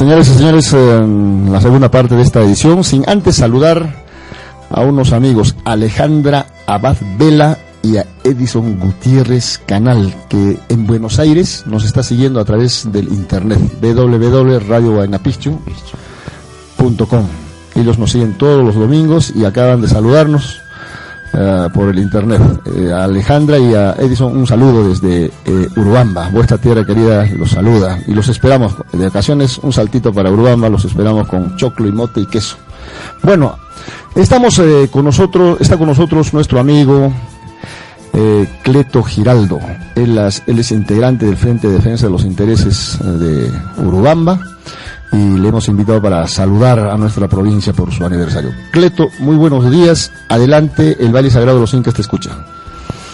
Señores y señores, en la segunda parte de esta edición, sin antes saludar a unos amigos, Alejandra Abad Vela y a Edison Gutiérrez Canal, que en Buenos Aires nos está siguiendo a través del internet, www.radioguaynapichu.com. Ellos nos siguen todos los domingos y acaban de saludarnos eh, por el internet. Eh, a Alejandra y a Edison un saludo desde eh, Urubamba, vuestra tierra querida los saluda y los esperamos de ocasiones un saltito para Urubamba, los esperamos con choclo y mote y queso. Bueno, estamos con nosotros, está con nosotros nuestro amigo Cleto Giraldo. Él, él, es integrante del Frente de Defensa de los Intereses de Urubamba y le hemos invitado para saludar a nuestra provincia por su aniversario. Cleto, muy buenos días. Adelante, el Valle Sagrado de los Incas te escucha.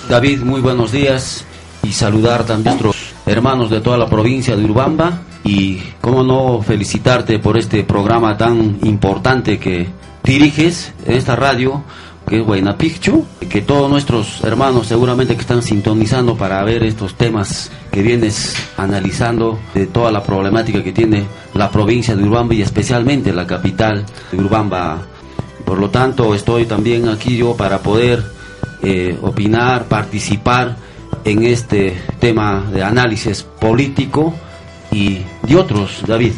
David, muy buenos días y saludar también a nuestros hermanos de toda la provincia de Urbamba y, cómo no, felicitarte por este programa tan importante que diriges en esta radio que es Huayna Picchu, que todos nuestros hermanos seguramente que están sintonizando para ver estos temas que vienes analizando de toda la problemática que tiene la provincia de Urbamba y especialmente la capital de Urbamba. Por lo tanto, estoy también aquí yo para poder eh, opinar, participar en este tema de análisis político y de otros, David.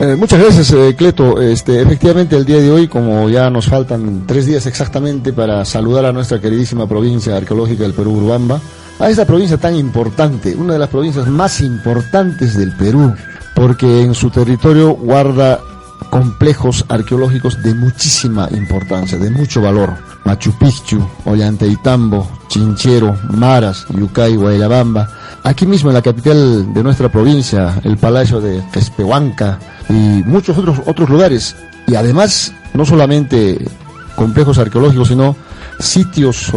Eh, muchas gracias, eh, Cleto. Este, efectivamente, el día de hoy, como ya nos faltan tres días exactamente para saludar a nuestra queridísima provincia arqueológica del Perú, Urbamba, a esta provincia tan importante, una de las provincias más importantes del Perú, porque en su territorio guarda complejos arqueológicos de muchísima importancia, de mucho valor. Machu Picchu, Ollantaytambo, Chinchero, Maras, Yucay, Guayabamba. Aquí mismo en la capital de nuestra provincia, el Palacio de Fespehuanca y muchos otros, otros lugares. Y además, no solamente complejos arqueológicos, sino sitios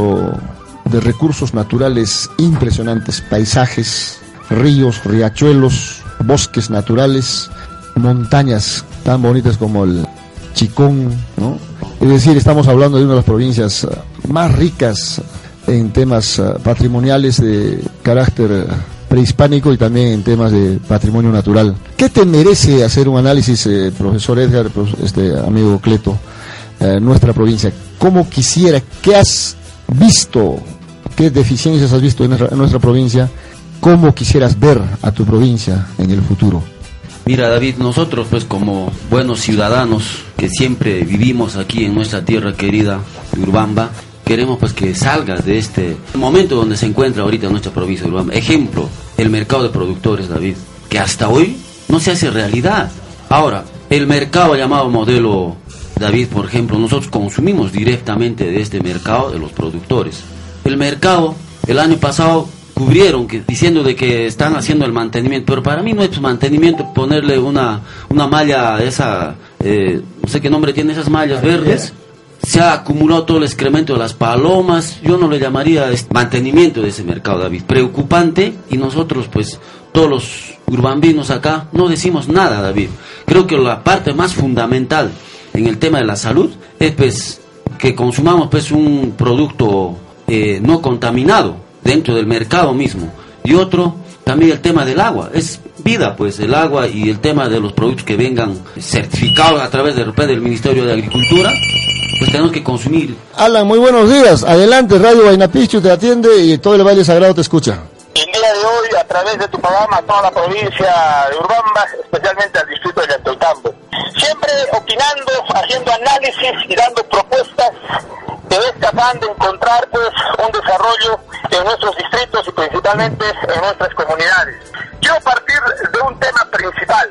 de recursos naturales impresionantes, paisajes, ríos, riachuelos, bosques naturales, montañas tan bonitas como el Chicón, ¿no? Es decir, estamos hablando de una de las provincias más ricas en temas uh, patrimoniales de carácter prehispánico y también en temas de patrimonio natural. ¿Qué te merece hacer un análisis, eh, profesor Edgar, este amigo Cleto, eh, nuestra provincia? ¿Cómo quisiera, qué has visto, qué deficiencias has visto en nuestra provincia? ¿Cómo quisieras ver a tu provincia en el futuro? Mira David, nosotros pues como buenos ciudadanos que siempre vivimos aquí en nuestra tierra querida, Urbamba, queremos pues que salga de este momento donde se encuentra ahorita nuestra provincia de Urbamba. Ejemplo, el mercado de productores, David, que hasta hoy no se hace realidad. Ahora, el mercado llamado modelo David, por ejemplo, nosotros consumimos directamente de este mercado de los productores. El mercado, el año pasado cubrieron que, diciendo de que están haciendo el mantenimiento, pero para mí no es mantenimiento ponerle una, una malla esa, eh, no sé qué nombre tiene esas mallas verdes. Se ha acumulado todo el excremento de las palomas, yo no le llamaría mantenimiento de ese mercado, David. Preocupante y nosotros pues todos los urbambinos acá no decimos nada, David. Creo que la parte más fundamental en el tema de la salud es pues que consumamos pues un producto eh, no contaminado dentro del mercado mismo. Y otro, también el tema del agua. Es vida, pues, el agua y el tema de los productos que vengan certificados a través del, del Ministerio de Agricultura, pues tenemos que consumir. Alan, muy buenos días. Adelante, Radio Vainapichu te atiende y todo el Valle sagrado te escucha. El día de hoy, a través de tu programa, a toda la provincia de Urubamba, especialmente al distrito de Yantoytambo. Siempre opinando, haciendo análisis y dando propuestas que ves capaz de encontrar pues, un desarrollo en nuestros distritos y principalmente en nuestras comunidades. Quiero partir de un tema principal,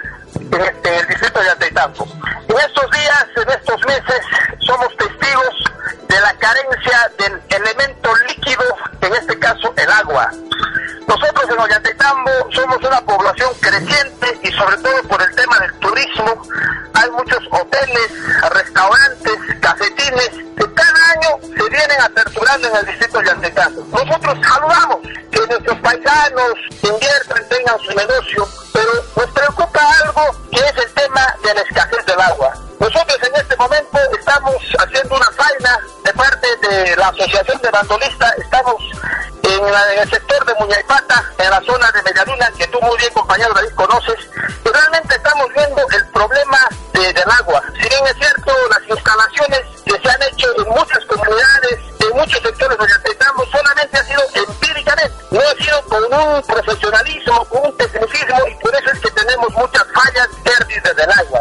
bandolista, estamos en, el sector de Muñaypata, en la zona de Medialuna, que tú muy bien, compañero David, conoces, y realmente estamos viendo el problema del agua. Si bien es cierto, las instalaciones que se han hecho en muchas comunidades, en muchos sectores donde estamos, solamente ha sido empíricamente, no ha sido con un profesionalismo, con un tecnicismo, y por eso es que tenemos muchas fallas, pérdidas del agua.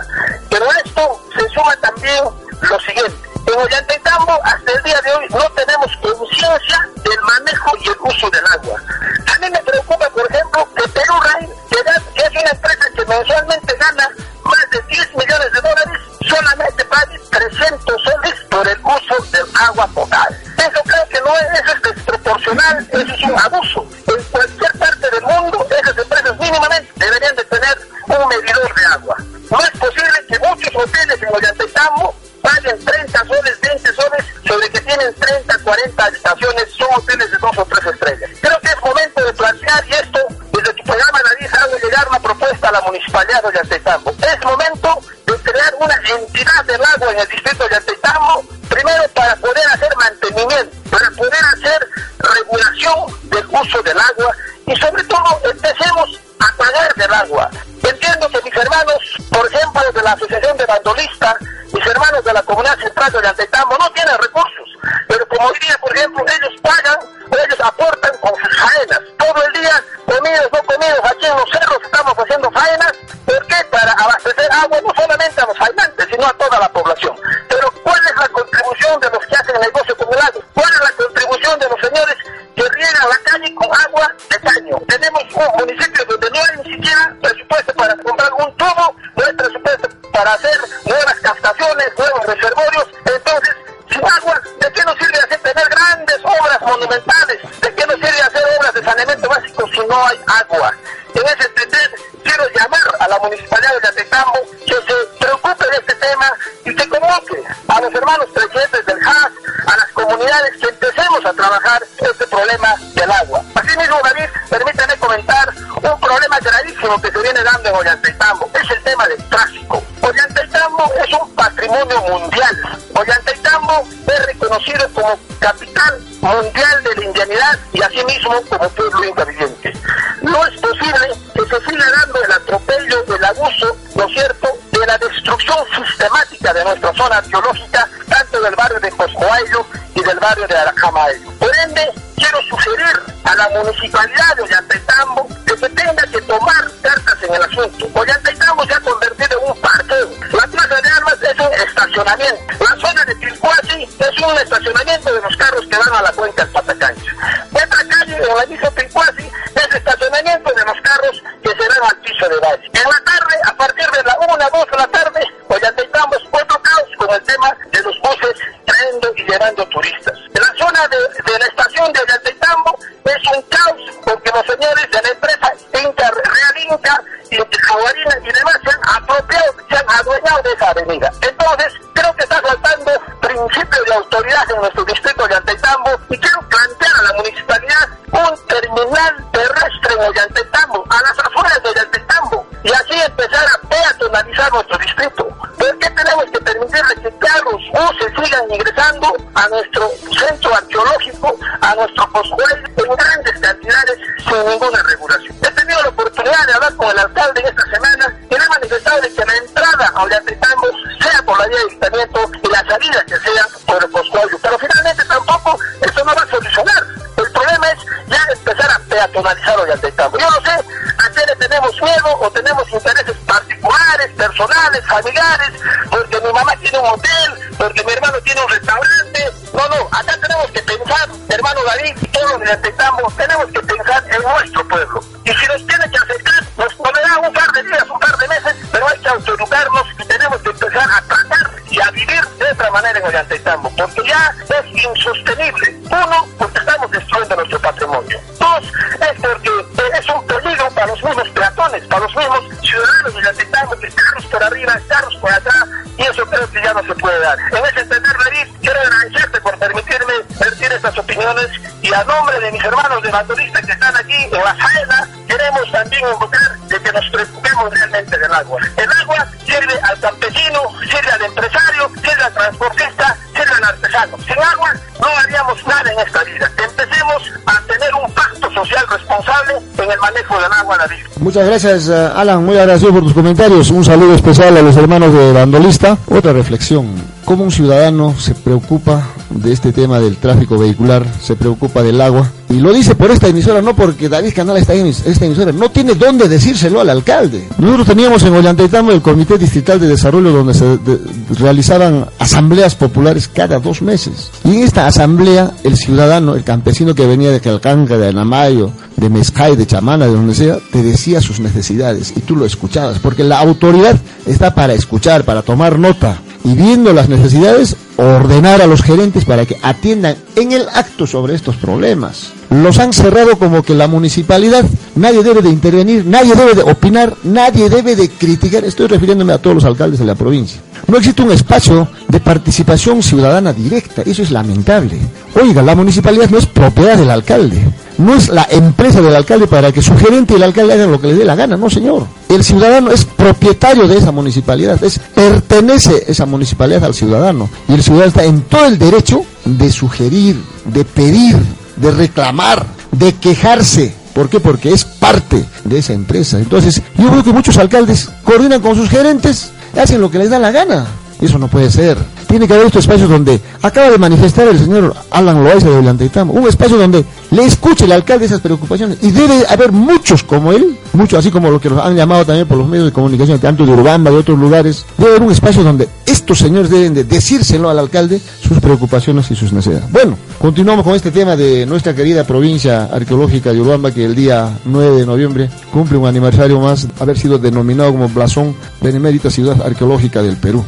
Leandro y a barrio de Aracamayo. Por ende, quiero sugerir a la municipalidad de Ollantaytambo que se tenga que tomar cartas en el asunto. Ollantaytambo se ha convertido en un parqueo. La plaza de armas es un estacionamiento. Familiares, porque mi mamá tiene un hotel, porque mi hermano tiene un restaurante. No, no, acá tenemos que pensar, hermano David, todos los necesitamos, tenemos que pensar en nuestro pueblo. Y si nos tiene que acercar, nos tomará un par de días, un par de meses, pero hay que autoeducarnos y tenemos que empezar a tratar y a vivir de otra manera en Ollantaytambo, porque En ese entender, David, quiero agradecerte por permitirme vertir estas opiniones y a nombre de mis hermanos de evangelistas que están aquí en la faena, queremos también invocar de que nos preocupemos realmente del agua. El agua sirve al campesino, sirve al empresario, sirve al transportista, sirve al artesano. Sin agua no haríamos nada en esta vida. Empecemos a tener un pacto social responsable en el manejo del agua, David. Muchas gracias, eh, Alan. Muy agradecido por tus comentarios. Un saludo especial a los hermanos de Bandolista. Otra reflexión. ¿Cómo un ciudadano se preocupa de este tema del tráfico vehicular, se preocupa del agua? Y lo dice por esta emisora, no porque David Canal está en esta emisora. No tiene dónde decírselo al alcalde. Nosotros teníamos en Ollantaytambo el Comité Distrital de Desarrollo donde se realizaban asambleas populares cada dos meses. Y en esta asamblea, el ciudadano, el campesino que venía de Calcanca, de Anamayo, de Mezcay, de Chamana, de donde sea, te decía sus necesidades y tú lo escuchabas, porque la autoridad está para escuchar, para tomar nota y viendo las necesidades, ordenar a los gerentes para que atiendan en el acto sobre estos problemas. Los han cerrado como que la municipalidad, nadie debe de intervenir, nadie debe de opinar, nadie debe de criticar. Estoy refiriéndome a todos los alcaldes de la provincia. No existe un espacio de participación ciudadana directa, eso es lamentable. Oiga, la municipalidad no es propiedad del alcalde, no es la empresa del alcalde para que su gerente y el alcalde hagan lo que les dé la gana, no señor. El ciudadano es propietario de esa municipalidad, es, pertenece esa municipalidad al ciudadano y el ciudadano está en todo el derecho de sugerir, de pedir, de reclamar, de quejarse. ¿Por qué? Porque es parte de esa empresa. Entonces, yo creo que muchos alcaldes coordinan con sus gerentes, hacen lo que les da la gana. Eso no puede ser. Tiene que haber estos espacios donde acaba de manifestar el señor Alan Loaiza de Ollantaytambo, un espacio donde le escuche el alcalde esas preocupaciones. Y debe haber muchos como él, muchos así como los que los han llamado también por los medios de comunicación, tanto de Urbamba, de otros lugares. Debe haber un espacio donde estos señores deben de decírselo al alcalde sus preocupaciones y sus necesidades. Bueno, continuamos con este tema de nuestra querida provincia arqueológica de Urbamba que el día 9 de noviembre cumple un aniversario más, haber sido denominado como Blasón Benemérita Ciudad Arqueológica del Perú.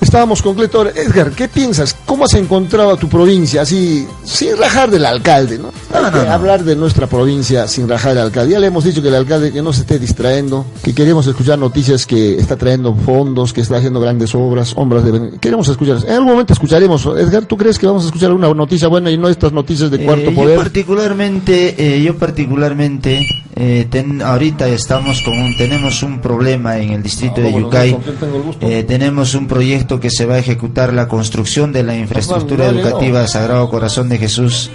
Estábamos con Cletor. Edgar, ¿qué piensas? ¿Cómo has encontrado a tu provincia así, sin rajar del alcalde, no? Hay No, que no, no. hablar de nuestra provincia sin rajar del alcalde. Ya le hemos dicho que el alcalde que no se esté distrayendo, que queremos escuchar noticias que está trayendo fondos, que está haciendo grandes obras, obras de... Queremos escuchar. En algún momento escucharemos. Edgar, ¿tú crees que vamos a escuchar alguna noticia buena y no estas noticias de cuarto Eh, yo poder? particularmente, eh, yo particularmente, eh, ten- ahorita estamos con un, tenemos un problema en el distrito de bueno, Yucay. Eh, tenemos un proyecto que se va a ejecutar la construcción de la infraestructura educativa Sagrado Corazón de Jesús.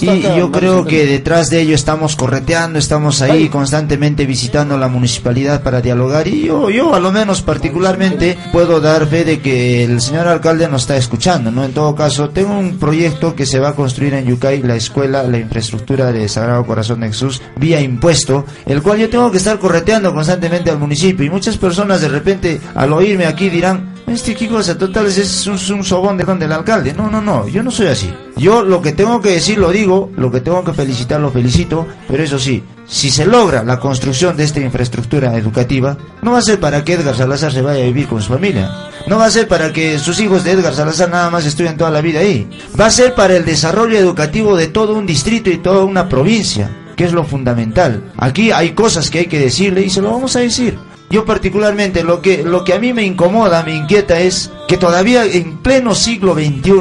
Y yo creo que detrás de ello estamos correteando, estamos ahí constantemente visitando la municipalidad para dialogar. Y yo, yo a lo menos particularmente puedo dar fe de que el señor alcalde nos está escuchando, ¿no? En todo caso, tengo un proyecto que se va a construir en Yucay, la escuela, la infraestructura de Sagrado Corazón de Jesús, vía impuesto, el cual yo tengo que estar correteando constantemente al municipio. Y muchas personas de repente al oírme aquí dirán, este qué cosa, total, es un, sobón de don del alcalde. No, no, no, yo no soy así. Yo lo que tengo que decir lo digo, lo que tengo que felicitar lo felicito, pero eso sí, si se logra la construcción de esta infraestructura educativa, no va a ser para que Edgar Salazar se vaya a vivir con su familia. No va a ser para que sus hijos de Edgar Salazar nada más estudien toda la vida ahí. Va a ser para el desarrollo educativo de todo un distrito y toda una provincia, que es lo fundamental. Aquí hay cosas que hay que decirle y se lo vamos a decir. Yo particularmente lo que, lo que a mí me incomoda, me inquieta es que todavía en pleno siglo XXI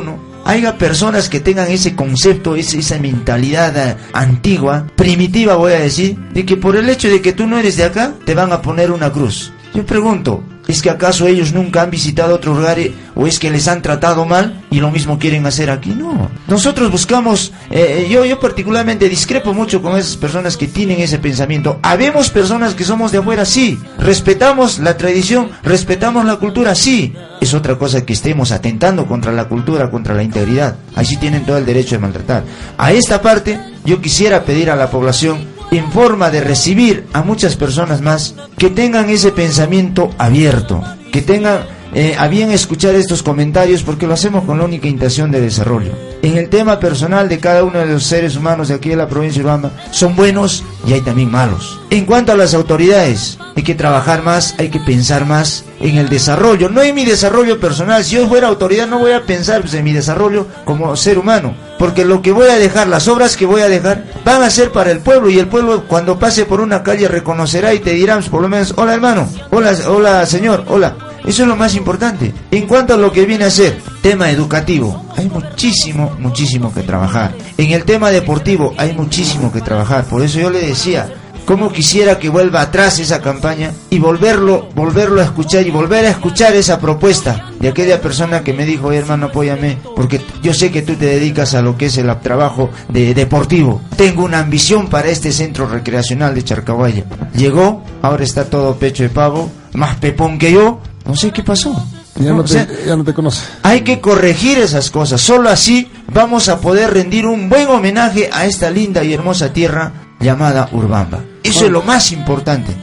haya personas que tengan ese concepto, esa mentalidad eh, antigua, primitiva voy a decir, de que por el hecho de que tú no eres de acá, te van a poner una cruz. Yo pregunto, ¿es que acaso ellos nunca han visitado otros lugares o es que les han tratado mal y lo mismo quieren hacer aquí? No. Nosotros buscamos, eh, yo, yo particularmente discrepo mucho con esas personas que tienen ese pensamiento. Habemos personas que somos de afuera, sí. Respetamos la tradición, respetamos la cultura, sí. Es otra cosa que estemos atentando contra la cultura, contra la integridad. Ahí sí tienen todo el derecho de maltratar. A esta parte, yo quisiera pedir a la población en forma de recibir a muchas personas más que tengan ese pensamiento abierto, que tengan eh, a bien escuchar estos comentarios porque lo hacemos con la única intención de desarrollo. En el tema personal de cada uno de los seres humanos de aquí de la provincia de Urabamba, son buenos y hay también malos. En cuanto a las autoridades, hay que trabajar más, hay que pensar más en el desarrollo, no en mi desarrollo personal. Si yo fuera autoridad no voy a pensar pues, en mi desarrollo como ser humano, porque lo que voy a dejar, las obras que voy a dejar, van a ser para el pueblo y el pueblo cuando pase por una calle reconocerá y te dirán por lo menos, hola hermano, hola, hola señor, hola. Eso es lo más importante. En cuanto a lo que viene a ser tema educativo, hay muchísimo, muchísimo que trabajar. En el tema deportivo hay muchísimo que trabajar. Por eso yo le decía, cómo quisiera que vuelva atrás esa campaña y volverlo, volverlo a escuchar y volver a escuchar esa propuesta de aquella persona que me dijo, hermano, apóyame, porque yo sé que tú te dedicas a lo que es el trabajo de deportivo. Tengo una ambición para este centro recreacional de Charcahuaya. Llegó, ahora está todo pecho de pavo, más pepón que yo, no sé qué pasó. Ya no, te, ya no te conoce. Hay que corregir esas cosas. Solo así vamos a poder rendir un buen homenaje a esta linda y hermosa tierra llamada Urbamba. Eso es lo más importante.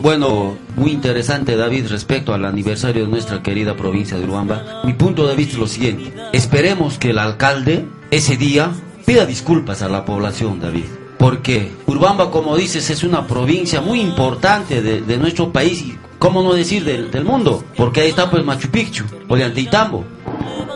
Bueno, muy interesante David respecto al aniversario de nuestra querida provincia de Urbamba. Mi punto de vista es lo siguiente. Esperemos que el alcalde ese día pida disculpas a la población, David. Porque Urbamba, como dices, es una provincia muy importante de, de nuestro país y ¿Cómo no decir del, del mundo? Porque ahí está pues Machu Picchu, Ollantaytambo.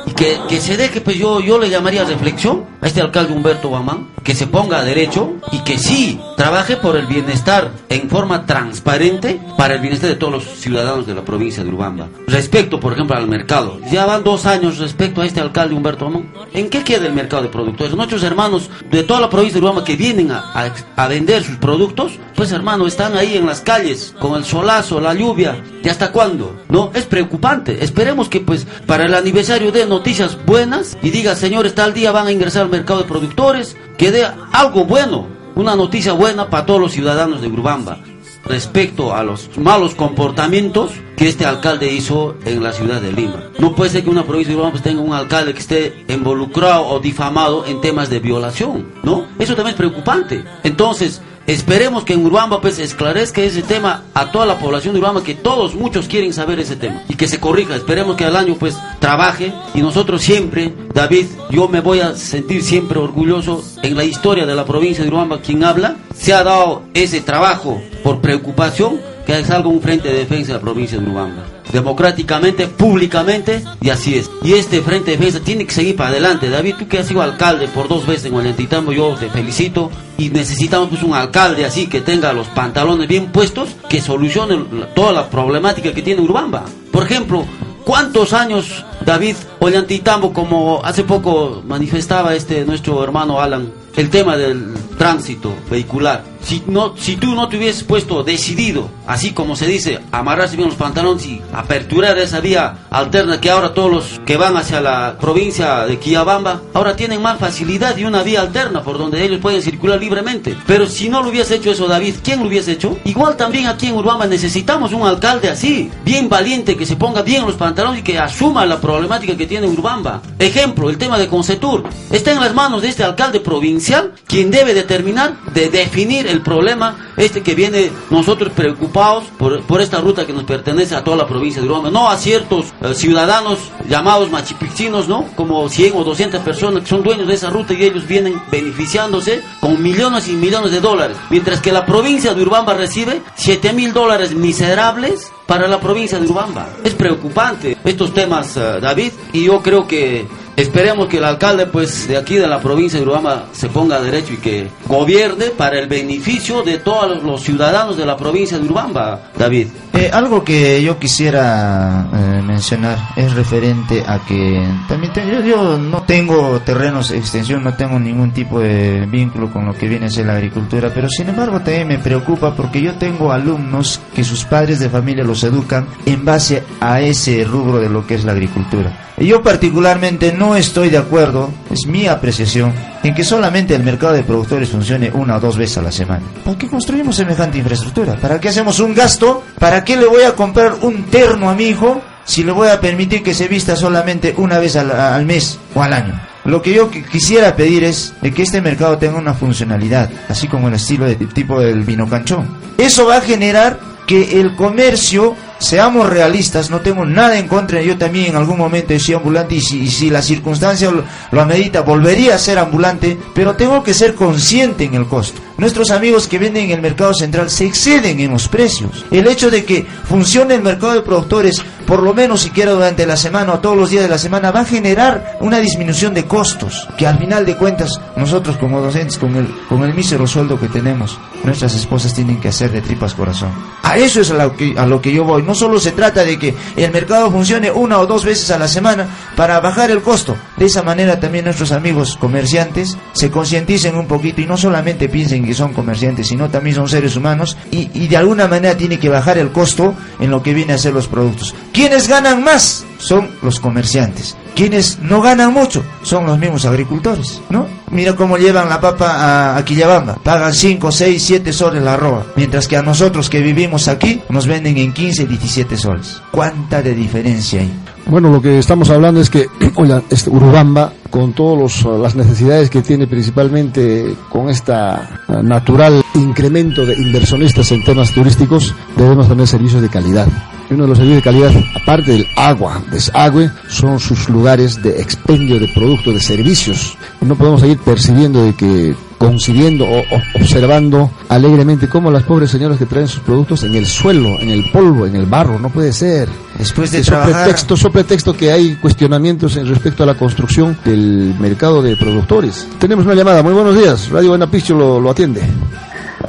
Y que, que se deje, pues yo, yo le llamaría reflexión a este alcalde Humberto Guamán, que se ponga a derecho y que sí trabaje por el bienestar en forma transparente para el bienestar de todos los ciudadanos de la provincia de Urbamba. Respecto, por ejemplo, al mercado, ya van dos años respecto a este alcalde Humberto Guamán. ¿En qué queda el mercado de productores? Nuestros hermanos de toda la provincia de Urbamba que vienen a, a, a vender sus productos, pues hermano, están ahí en las calles con el solazo, la lluvia. ¿Y hasta cuándo? No, es preocupante. Esperemos que pues para el aniversario de noticias buenas y diga, señores, tal día van a ingresar al mercado de productores, que dé algo bueno, una noticia buena para todos los ciudadanos de Urbamba respecto a los malos comportamientos que este alcalde hizo en la ciudad de Lima. No puede ser que una provincia de Urbamba pues, tenga un alcalde que esté involucrado o difamado en temas de violación, ¿no? Eso también es preocupante. Entonces, Esperemos que en Urbamba pues esclarezca ese tema a toda la población de Urbamba, que todos, muchos quieren saber ese tema y que se corrija. Esperemos que al año pues trabaje y nosotros siempre, David, yo me voy a sentir siempre orgulloso en la historia de la provincia de Urbamba, quien habla, se ha dado ese trabajo por preocupación que salga un frente de defensa de la provincia de Urbamba democráticamente, públicamente, y así es. Y este Frente de Defensa tiene que seguir para adelante. David, tú que has sido alcalde por dos veces en Ollantaytambo, yo te felicito. Y necesitamos pues un alcalde así que tenga los pantalones bien puestos, que solucione toda la problemática que tiene Urbamba. Por ejemplo, ¿cuántos años David Ollantaytambo, como hace poco manifestaba este nuestro hermano Alan, el tema del tránsito vehicular? Si, no, si tú no te hubieses puesto decidido, así como se dice, amarrarse bien los pantalones y aperturar esa vía alterna que ahora todos los que van hacia la provincia de Quillabamba, ahora tienen más facilidad y una vía alterna por donde ellos pueden circular libremente. Pero si no lo hubiese hecho eso David, ¿quién lo hubiese hecho? Igual también aquí en Urbamba necesitamos un alcalde así, bien valiente, que se ponga bien los pantalones y que asuma la problemática que tiene Urbamba. Ejemplo, el tema de Concetur. Está en las manos de este alcalde provincial, quien debe determinar, de definir el el problema este que viene nosotros preocupados por, por, esta ruta que nos pertenece a toda la provincia de Uruguay, no a ciertos eh, ciudadanos llamados machipixinos, ¿no? Como 100 o 200 personas que son dueños de esa ruta y ellos vienen beneficiándose con millones y millones de dólares, mientras que la provincia de Urbamba recibe 7 mil dólares miserables para la provincia de Urbamba. Es preocupante estos temas, uh, David, y yo creo que Esperemos que el alcalde pues de aquí de la provincia de Urubamba se ponga derecho y que gobierne para el beneficio de todos los ciudadanos de la provincia de Urubamba, David. Eh, algo que yo quisiera eh, mencionar es referente a que también te, yo, yo, no tengo terrenos de extensión, no tengo ningún tipo de vínculo con lo que viene a ser la agricultura, pero sin embargo también me preocupa porque yo tengo alumnos que sus padres de familia los educan en base a ese rubro de lo que es la agricultura. Yo particularmente no estoy de acuerdo, es mi apreciación, en que solamente el mercado de productores funcione una o dos veces a la semana. ¿Para qué construimos semejante infraestructura? ¿Para qué hacemos un gasto? ¿Para qué le voy a comprar un terno a mi hijo si le voy a permitir que se vista solamente una vez al, al mes o al año? lo que yo quisiera pedir es que este mercado tenga una funcionalidad, así como el estilo de tipo del vino canchón. Eso va a generar que el comercio seamos realistas, no tengo nada en contra, yo también en algún momento he sido ambulante y si, la circunstancia lo, lo, amerita, volvería a ser ambulante, pero tengo que ser consciente en el costo. Nuestros amigos que venden en el mercado central se exceden en los precios. El hecho de que funcione el mercado de productores, por lo menos siquiera durante la semana o todos los días de la semana, va a generar una disminución de costos, que al final de cuentas nosotros como docentes, con el, con el mísero sueldo que tenemos, nuestras esposas tienen que hacer de tripas corazón. A eso es a lo que, a lo que yo voy. No solo se trata de que el mercado funcione una o dos veces a la semana para bajar el costo. De esa manera también nuestros amigos comerciantes se concienticen un poquito y no solamente piensen que son comerciantes, sino también son seres humanos y, de alguna manera tiene que bajar el costo en lo que viene a ser los productos. ¿Quiénes ganan más? Son los comerciantes. Quienes no ganan mucho son los mismos agricultores, ¿no? Mira cómo llevan la papa a, a Quillabamba. Pagan 5, 6, 7 soles la arroba. Mientras que a nosotros que vivimos aquí nos venden en 15, 17 soles. ¿Cuánta de diferencia hay? Bueno, lo que estamos hablando es que oiga, este Urubamba, con todas las necesidades que tiene principalmente con esta natural incremento de inversionistas en temas turísticos, debemos tener servicios de calidad. Y uno de los servicios de calidad, aparte del agua, desagüe, son sus lugares de expendio de productos, de servicios. No podemos seguir percibiendo de que concibiendo o, o, observando alegremente cómo las pobres señoras que traen sus productos en el suelo, en el polvo, en el barro, no puede ser. Después de trabajar... pretexto, so pretexto que hay cuestionamientos en respecto a la construcción del mercado de productores. Tenemos una llamada, muy buenos días, Radio Buenapicho lo, lo atiende.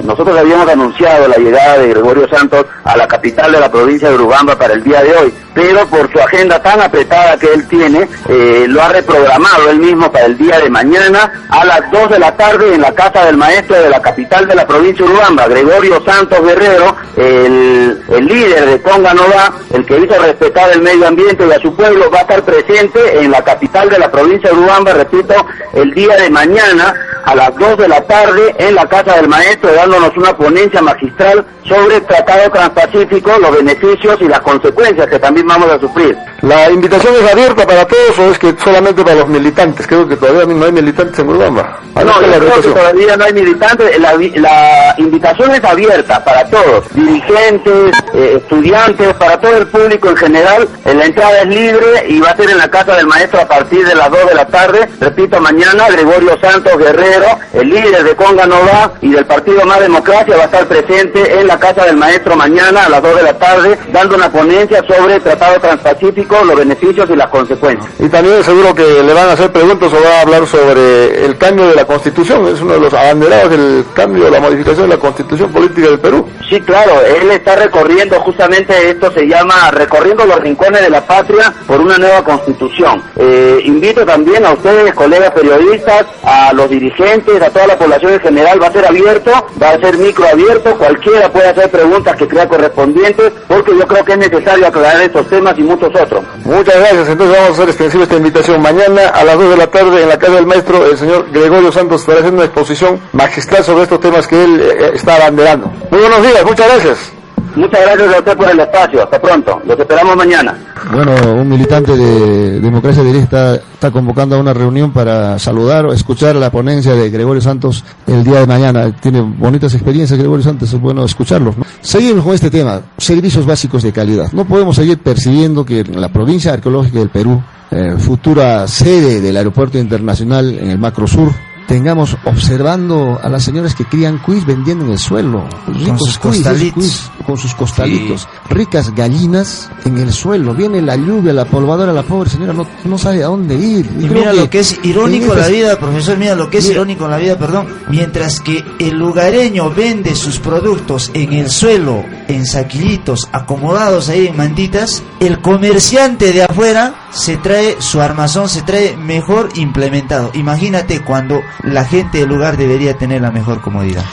Nosotros habíamos anunciado la llegada de Gregorio Santos a la capital de la provincia de Urubamba para el día de hoy, pero por su agenda tan apretada que él tiene, eh, lo ha reprogramado él mismo para el día de mañana a las 2 de la tarde en la casa del maestro de la capital de la provincia de Urubamba, Gregorio Santos Guerrero, el, el líder de Conga Nova, el que hizo respetar el medio ambiente y a su pueblo, va a estar presente en la capital de la provincia de Urubamba, repito, el día de mañana a las 2 de la tarde en la casa del maestro dándonos una ponencia magistral sobre el Tratado Transpacífico, los beneficios y las consecuencias que también vamos a sufrir. ¿La invitación es abierta para todos o es que solamente para los militantes? Creo que todavía no hay militantes en Urubamba. No, yo creo que todavía no hay militantes. La, la, invitación es abierta para todos, dirigentes, eh, estudiantes, para todo el público en general. La entrada es libre y va a ser en la casa del maestro a partir de las 2 de la tarde. Repito, mañana Gregorio Santos Guerrero, el líder de Conga Nova y del Partido Más Democracia, va a estar presente en la casa del maestro mañana a las 2 de la tarde, dando una ponencia sobre Tratado Transpacífico, los beneficios y las consecuencias. Y también seguro que le van a hacer preguntas o va a hablar sobre el cambio de la Constitución. Es uno de los abanderados del cambio, la modificación de la Constitución política del Perú. Sí, claro, él está recorriendo justamente esto se llama recorriendo los rincones de la patria por una nueva constitución. Eh, invito también a ustedes, colegas periodistas, a los dirigentes, a toda la población en general, va a ser abierto, va a ser micro abierto, cualquiera puede hacer preguntas que crea correspondientes, porque yo creo que es necesario aclarar estos temas y muchos otros. Muchas gracias, entonces vamos a hacer extensiva esta invitación. Mañana a las 2 de la tarde en la casa del maestro, el señor Gregorio Santos estará haciendo una exposición magistral sobre estos temas que él eh, está abanderando. Muy buenos días, muchas gracias. Muchas gracias a usted por el espacio. Hasta pronto. Los esperamos mañana. Bueno, un militante de Democracia Directa está convocando a una reunión para saludar o escuchar la ponencia de Gregorio Santos el día de mañana. Tiene bonitas experiencias Gregorio Santos, es bueno escucharlo. ¿no? Seguimos con este tema, servicios básicos de calidad. No podemos seguir percibiendo que la provincia arqueológica del Perú, eh, futura sede del aeropuerto internacional en el Macro Sur, tengamos observando a las señoras que crían cuis vendiendo en el suelo, ricos con sus cuis, costalitos. cuis, con sus costalitos, sí. ricas gallinas en el suelo, viene la lluvia, la polvadora, la pobre señora no, no sabe a dónde ir. Y, y mira que lo que es irónico en la vida, profesor, mira lo que es mira, irónico en la vida, perdón, mientras que el lugareño vende sus productos en el suelo, en saquillitos, acomodados ahí en mantitas, el comerciante de afuera se trae su armazón, se trae mejor implementado. Imagínate cuando la gente del lugar debería tener la mejor comodidad.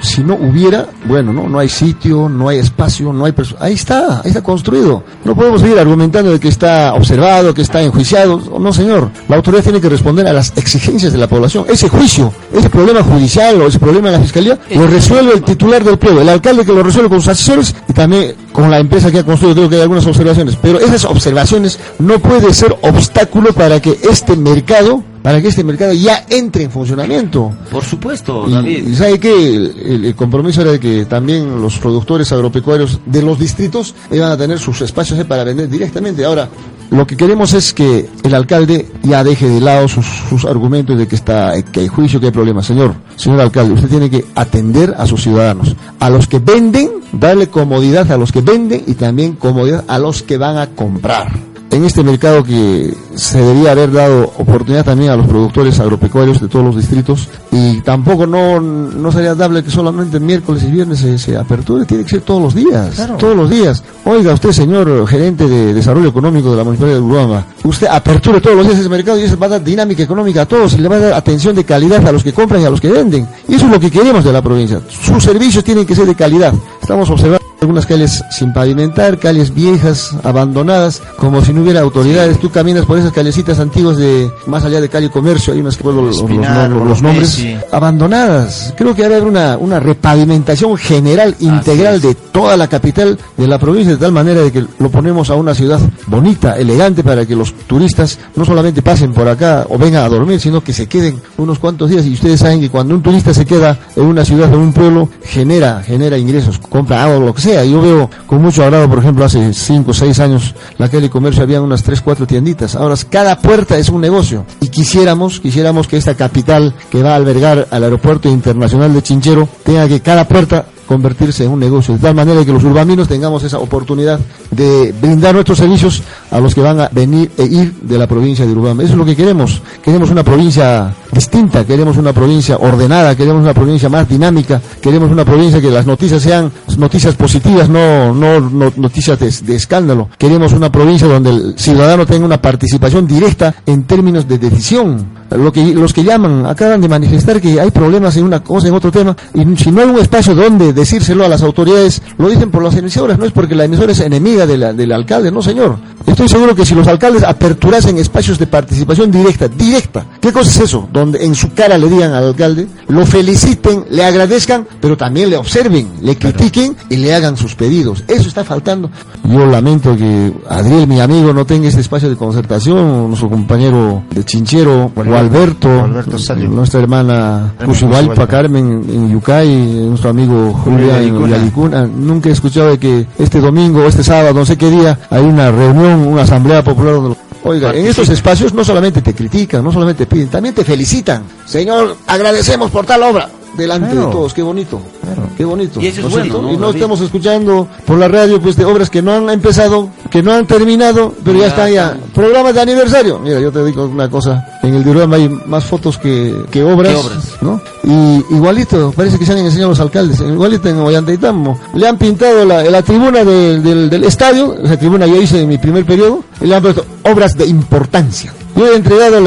Si no hubiera, bueno, no, no hay sitio, no hay espacio, no hay ahí está, ahí está construido. No podemos seguir argumentando de que está observado, que está enjuiciado. No, señor. La autoridad tiene que responder a las exigencias de la población. Ese juicio, ese problema judicial o ese problema de la fiscalía, lo resuelve el titular del pueblo, el alcalde que lo resuelve con sus asesores y también con la empresa que ha construido. Creo que hay algunas observaciones. Pero esas observaciones no puede ser obstáculo para que este mercado para que este mercado ya entre en funcionamiento. Por supuesto, Y, David. y sabe que el, el- el compromiso era de que también los productores agropecuarios de los distritos iban a tener sus espacios para vender directamente. Ahora, lo que queremos es que el alcalde ya deje de lado sus, sus argumentos de que está que hay juicio, que hay problemas. Señor, señor alcalde, usted tiene que atender a sus ciudadanos, a los que venden, darle comodidad a los que venden y también comodidad a los que van a comprar en este mercado que se debería haber dado oportunidad también a los productores agropecuarios de todos los distritos y tampoco no, no sería dable que solamente miércoles y viernes se, se aperture, tiene que ser todos los días, Claro. todos los días. Oiga usted, señor gerente de desarrollo económico de la Municipalidad de Urubamba, usted aperture todos los días ese mercado y eso va a dar dinámica económica a todos y le va a dar atención de calidad a los que compran y a los que venden. Y eso es lo que queremos de la provincia. Sus servicios tienen que ser de calidad. Estamos observando algunas calles sin pavimentar, calles viejas, abandonadas, como si no hubiera autoridades. Tú caminas por esas callecitas antiguas de, más allá de calle Comercio, hay unas que puedo los, los- Espinar, los- los nombres, abandonadas. Creo que debe haber una, una repavimentación general, integral de toda la capital de la provincia, de tal manera de que lo ponemos a una ciudad bonita, elegante, para que los turistas no solamente pasen por acá o vengan a dormir, sino que se queden unos cuantos días. Y ustedes saben que cuando un turista se queda en una ciudad o en un pueblo, genera, genera ingresos, compra agua o lo que sea. Yo veo con mucho agrado, por ejemplo, hace 5 o 6 años, la calle Comercio había unas 3, 4 tienditas. Ahora cada puerta es un negocio. Y quisiéramos, quisiéramos que esta capital que va a albergar al aeropuerto internacional de Chinchero tenga que cada puerta convertirse en un negocio, de tal manera que los urbaninos tengamos esa oportunidad de brindar nuestros servicios a los que van a venir e ir de la provincia de Urubamba. Eso es lo que queremos. Queremos una provincia distinta, queremos una provincia ordenada, queremos una provincia más dinámica, queremos una provincia que las noticias sean noticias positivas, no, no, no noticias de escándalo. Queremos una provincia donde el ciudadano tenga una participación directa en términos de decisión. Lo que, los que llaman acaban de manifestar que hay problemas en una cosa, en otro tema, y si no hay un espacio donde decírselo a las autoridades, lo dicen por las emisoras, no es porque la emisora es enemiga de la- del alcalde, no señor. Estoy seguro que si los alcaldes aperturasen espacios de participación directa, directa, ¿qué cosa es eso? Donde en su cara le digan al alcalde, lo feliciten, le agradezcan, pero también le observen, le critiquen y le hagan sus pedidos. Eso está faltando. Yo lamento que Adriel, mi amigo, no tenga este espacio de concertación, nuestro compañero de Chinchero, o Alberto, Alberto Salio. nuestra hermana Cusihualpa. Carmen en Yucay, nuestro amigo Julián en Yalicuna. Nunca he escuchado de que este domingo, este sábado, no sé qué día, hay una reunión, una asamblea popular donde... Oiga, en estos espacios no solamente te critican, no solamente piden, también te felicitan. Señor, agradecemos por tal obra. Delante Claro. de todos, qué bonito. Claro. Qué bonito. Y eso es ¿no bueno, Y no David? estamos escuchando por la radio pues de obras que no han empezado, que no han terminado, pero ya, Ya están ya. Programas de aniversario. Mira, yo te digo una cosa. En el Durham hay más fotos que, que obras. ¿Qué obras? ¿no? Y igualito, parece que se han enseñado los alcaldes. Igualito en Ollantaytambo. Le han pintado la, la tribuna del- del, del estadio. Esa tribuna yo hice en mi primer periodo. Y le han puesto obras de importancia. Yo he entregado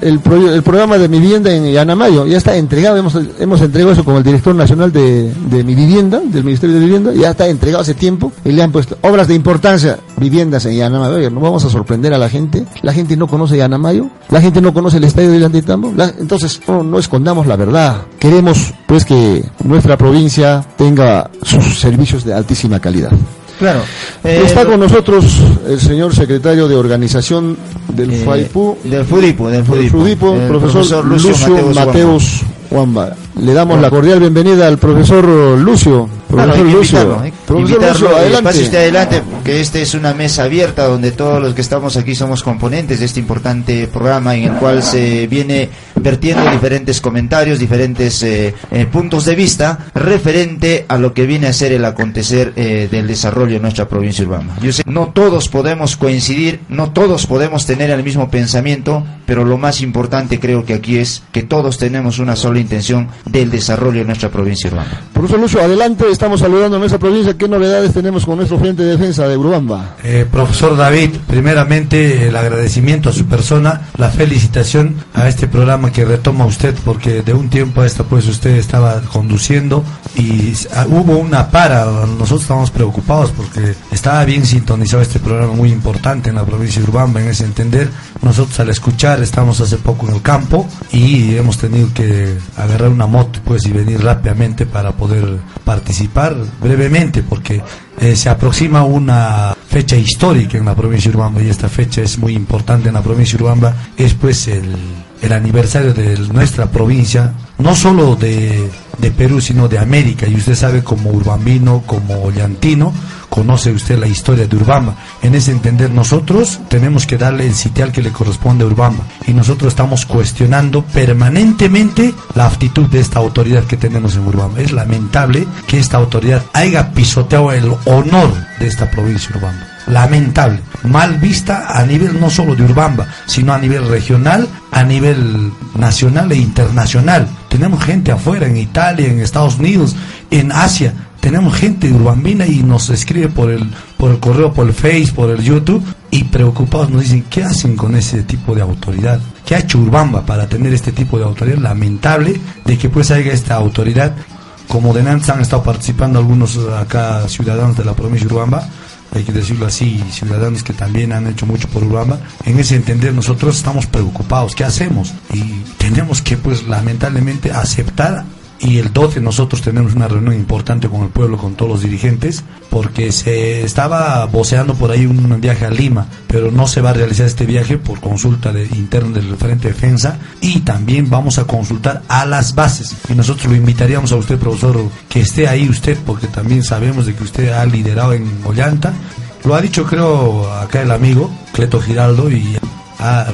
el, pro- el programa de vivienda en Yanamayo, ya está entregado, hemos, hemos entregado eso con el director nacional de, de mi vivienda, del Ministerio de Vivienda, ya está entregado hace tiempo y le han puesto obras de importancia, viviendas en Yanamayo. Oye, no vamos a sorprender a la gente, la gente no conoce Yanamayo, la gente no conoce el estadio de Antitambo, entonces no, no escondamos la verdad. Queremos pues que nuestra provincia tenga sus servicios de altísima calidad. Claro. Eh, Está con nosotros el señor secretario de organización del eh, FAIPU, Del FUDIPO, del el FUDIPO. Frudipo, El profesor, Lucio, Mateus Mateus, Juanba. Le damos la cordial bienvenida al profesor Lucio. Profesor Lucio. invitarlo, Profesor invitarlo, Lucio, eh, adelante. Pase usted adelante, porque esta es una mesa abierta donde todos los que estamos aquí somos componentes de este importante programa en el cual se viene vertiendo diferentes comentarios, diferentes eh, eh, puntos de vista referente a lo que viene a ser el acontecer eh, del desarrollo en nuestra provincia urbana. Yo sé, no todos podemos coincidir, no todos podemos tener el mismo pensamiento, pero lo más importante creo que aquí es que todos tenemos una sola intención del desarrollo de nuestra provincia urbana. Profesor Lucio, adelante. Estamos saludando a nuestra provincia. ¿Qué novedades tenemos con nuestro Frente de Defensa de Urubamba? Eh, profesor David, primeramente el agradecimiento a su persona, la felicitación a este programa que retoma usted porque de un tiempo a esta pues usted estaba conduciendo y ah, hubo una para, nosotros estábamos preocupados porque estaba bien sintonizado este programa muy importante en la provincia de Urbamba en ese entender. Nosotros al escuchar estamos hace poco en el campo y hemos tenido que agarrar una moto pues y venir rápidamente para poder participar brevemente porque eh, se aproxima una fecha histórica en la provincia de Urbamba y esta fecha es muy importante en la provincia de Urbamba, es pues el el aniversario de nuestra provincia, no solo de, de Perú, sino de América. Y usted sabe como urbambino, como llantino, conoce usted la historia de Urbamba. En ese entender nosotros tenemos que darle el sitial que le corresponde a Urbamba. Y nosotros estamos cuestionando permanentemente la actitud de esta autoridad que tenemos en Urbamba. Es lamentable que esta autoridad haya pisoteado el honor de esta provincia Urbamba lamentable, mal vista a nivel no solo de Urbamba, sino a nivel regional, a nivel nacional e internacional. Tenemos gente afuera, en Italia, en Estados Unidos, en Asia, tenemos gente urbambina y nos escribe por el, por el correo, por el Face, por el YouTube y preocupados nos dicen, ¿qué hacen con ese tipo de autoridad? ¿Qué ha hecho Urbamba para tener este tipo de autoridad? Lamentable de que pues haya esta autoridad. Como de Nantes han estado participando algunos acá ciudadanos de la provincia de Urbamba, hay que decirlo así, ciudadanos que también han hecho mucho por Urbamba. En ese entender nosotros estamos preocupados, ¿qué hacemos? Y tenemos que pues lamentablemente aceptar y el 12 nosotros tenemos una reunión importante con el pueblo, con todos los dirigentes, porque se estaba voceando por ahí un viaje a Lima, pero no se va a realizar este viaje por consulta de, interna del Frente Defensa y también vamos a consultar a las bases. Y nosotros lo invitaríamos a usted, profesor, que esté ahí usted, porque también sabemos de que usted ha liderado en Ollanta. Lo ha dicho creo acá el amigo Cleto Giraldo y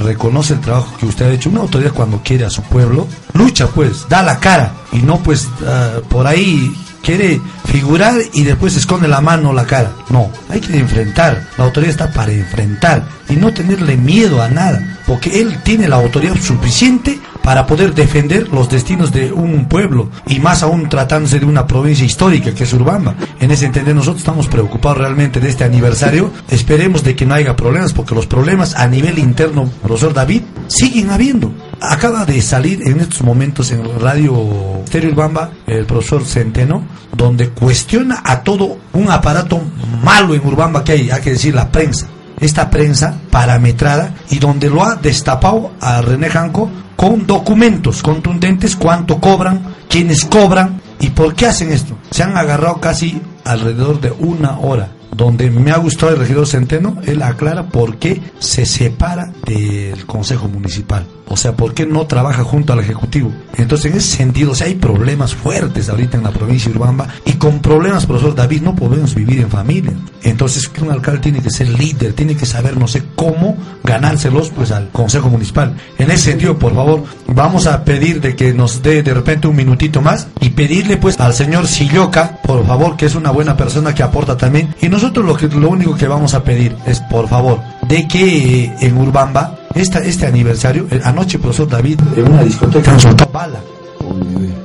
reconoce el trabajo que usted ha hecho. Una autoridad cuando quiere a su pueblo, lucha pues, da la cara y no pues ah, por ahí quiere figurar y después esconde la mano la cara. No, hay que enfrentar. La autoridad está para enfrentar y no tenerle miedo a nada, porque él tiene la autoridad suficiente para poder defender los destinos de un pueblo y más aún tratándose de una provincia histórica que es Urbamba. En ese entender nosotros estamos preocupados realmente de este aniversario. Esperemos de que no haya problemas porque los problemas a nivel interno, profesor David, siguen habiendo. Acaba de salir en estos momentos en Radio Stereo Urbamba el profesor Centeno, donde cuestiona a todo un aparato malo en Urbamba que hay, hay que decir la prensa esta prensa parametrada y donde lo ha destapado a René Janco con documentos contundentes, cuánto cobran, quiénes cobran y por qué hacen esto. Se han agarrado casi alrededor de una hora donde me ha gustado el regidor Centeno, él aclara por qué se separa del Consejo Municipal. O sea, ¿por qué no trabaja junto al Ejecutivo? Entonces, en ese sentido, si hay problemas fuertes ahorita en la provincia de Urbamba y con problemas, profesor David, no podemos vivir en familia. Entonces, un alcalde tiene que ser líder, tiene que saber, no sé cómo ganárselos pues al Consejo Municipal. En ese sentido, por favor, vamos a pedir de que nos dé de repente un minutito más y pedirle pues al señor Silloca, por favor, que es una buena persona que aporta también. Y nosotros lo, que, lo único que vamos a pedir es, por favor, de que eh, en Urbamba esta, este aniversario, eh, anoche profesor David en una discoteca nos soltó bala.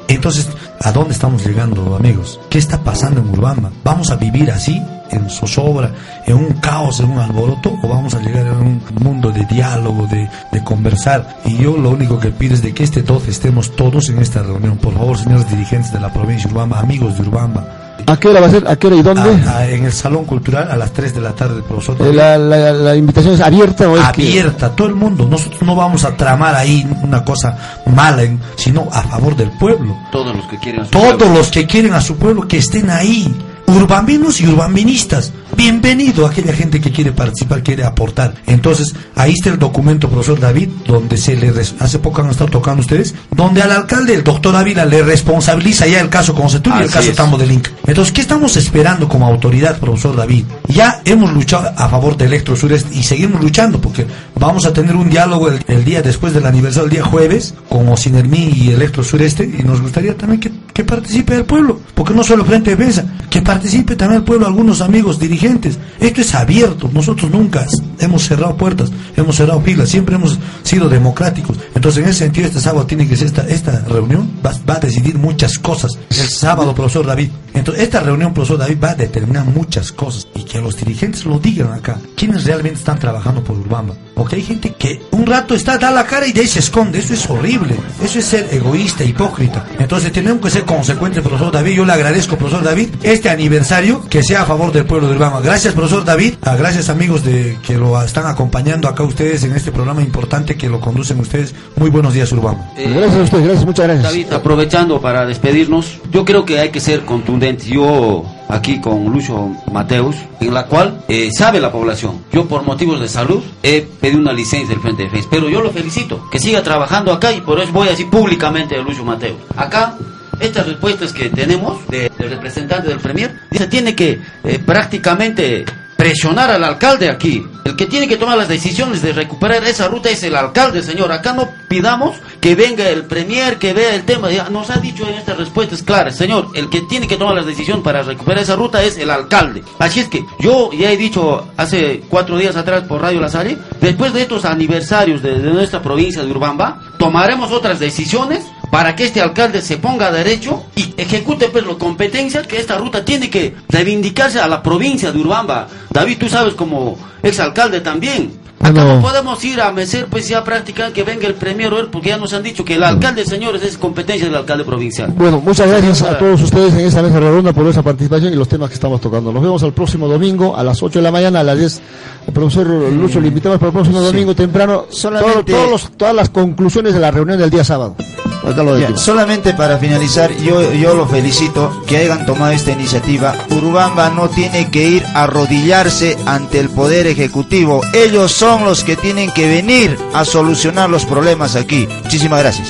Entonces, ¿a dónde estamos llegando, amigos? ¿Qué está pasando en Urbamba? ¿Vamos a vivir así, en zozobra, en un caos, en un alboroto? ¿O vamos a llegar a un mundo de diálogo, de, de conversar? Y yo lo único que pido es de que este 12 estemos todos en esta reunión. Por favor, señores dirigentes de la provincia de Urbamba, amigos de Urbamba, ¿A qué hora va a ser? ¿A qué hora y dónde? en el Salón Cultural a las 3 de la tarde, profesor. Eh, la, la, invitación es abierta o es Abierta, todo el mundo. Nosotros no vamos a tramar ahí una cosa mala, sino a favor del pueblo. Todos los que quieren a su Todos los que quieren a su pueblo que estén ahí urbambinos y urbambinistas. Bienvenido a aquella gente que quiere participar, quiere aportar. Entonces, ahí está el documento, profesor David, donde se le, hace poco han estado tocando ustedes, donde al alcalde, el doctor Ávila, le responsabiliza ya el caso Conceptura y el caso Tambo del Inca. Entonces, ¿qué estamos esperando como autoridad, profesor David? Ya hemos luchado a favor del Electro Sureste y seguimos luchando porque vamos a tener un diálogo el, día después del aniversario, el día jueves, con Ocinermí y Electro Sureste y nos gustaría también que, que participe el pueblo, porque no solo Frente de que participe también el pueblo, algunos amigos dirigentes. Esto es abierto, nosotros nunca hemos cerrado puertas, hemos cerrado filas, siempre hemos sido democráticos. Entonces, en ese sentido, este sábado tiene que ser esta, esta reunión, va, va a decidir muchas cosas. El sábado, profesor David. Entonces, esta reunión, profesor David, va a determinar muchas cosas y que los dirigentes lo digan acá. ¿Quiénes realmente están trabajando por Urbamba? Porque hay gente que un rato está, da la cara y de ahí se esconde. Eso es horrible. Eso es ser egoísta, hipócrita. Entonces, tenemos que ser consecuentes, profesor David. Yo le agradezco, profesor David, este aniversario que sea a favor del pueblo de Urbamba. Gracias, profesor David. Ah, gracias, amigos de que lo están acompañando acá ustedes en este programa importante que lo conducen ustedes. Muy buenos días, Urbamba. Eh, gracias a ustedes, gracias, muchas gracias. David, aprovechando para despedirnos, yo creo que hay que ser contundentes. Yo aquí con Lucho Mateus, en la cual eh, sabe la población. Yo por motivos de salud he pedido una licencia del Frente de Defensa, pero yo lo felicito, que siga trabajando acá y por eso voy a decir públicamente a Lucho Mateus. Acá estas respuestas que tenemos del representante del Premier, dice, tiene que eh, prácticamente presionar al alcalde aquí. El que tiene que tomar las decisiones de recuperar esa ruta es el alcalde, señor. Acá no pidamos que venga el premier, que vea el tema. Nos ha dicho en estas respuestas claras, señor, el que tiene que tomar las decisiones para recuperar esa ruta es el alcalde. Así es que yo ya he dicho hace cuatro días atrás por Radio Lazare, después de estos aniversarios de, de nuestra provincia de Urbamba, tomaremos otras decisiones para que este alcalde se ponga a derecho y ejecute pues la competencia que esta ruta tiene que reivindicarse a la provincia de Urbamba. David, tú sabes como exalcalde también. Acá no podemos ir a mecer pues ya prácticamente que venga el premier porque ya nos han dicho que el alcalde, señores, es competencia del alcalde provincial. Bueno, muchas gracias a todos ustedes en esta mesa redonda por esa participación y los temas que estamos tocando. Nos vemos el próximo domingo a las 8 de la mañana, a las 10. El profesor Lucho, le invitamos para el próximo domingo temprano Solamente- todos los- todas las conclusiones de la reunión del día sábado. Acá lo Ya, decimos. solamente para finalizar, yo, yo lo felicito que hayan tomado esta iniciativa. Urubamba no tiene que ir a arrodillarse ante el Poder Ejecutivo. Ellos son los que tienen que venir a solucionar los problemas aquí. Muchísimas gracias.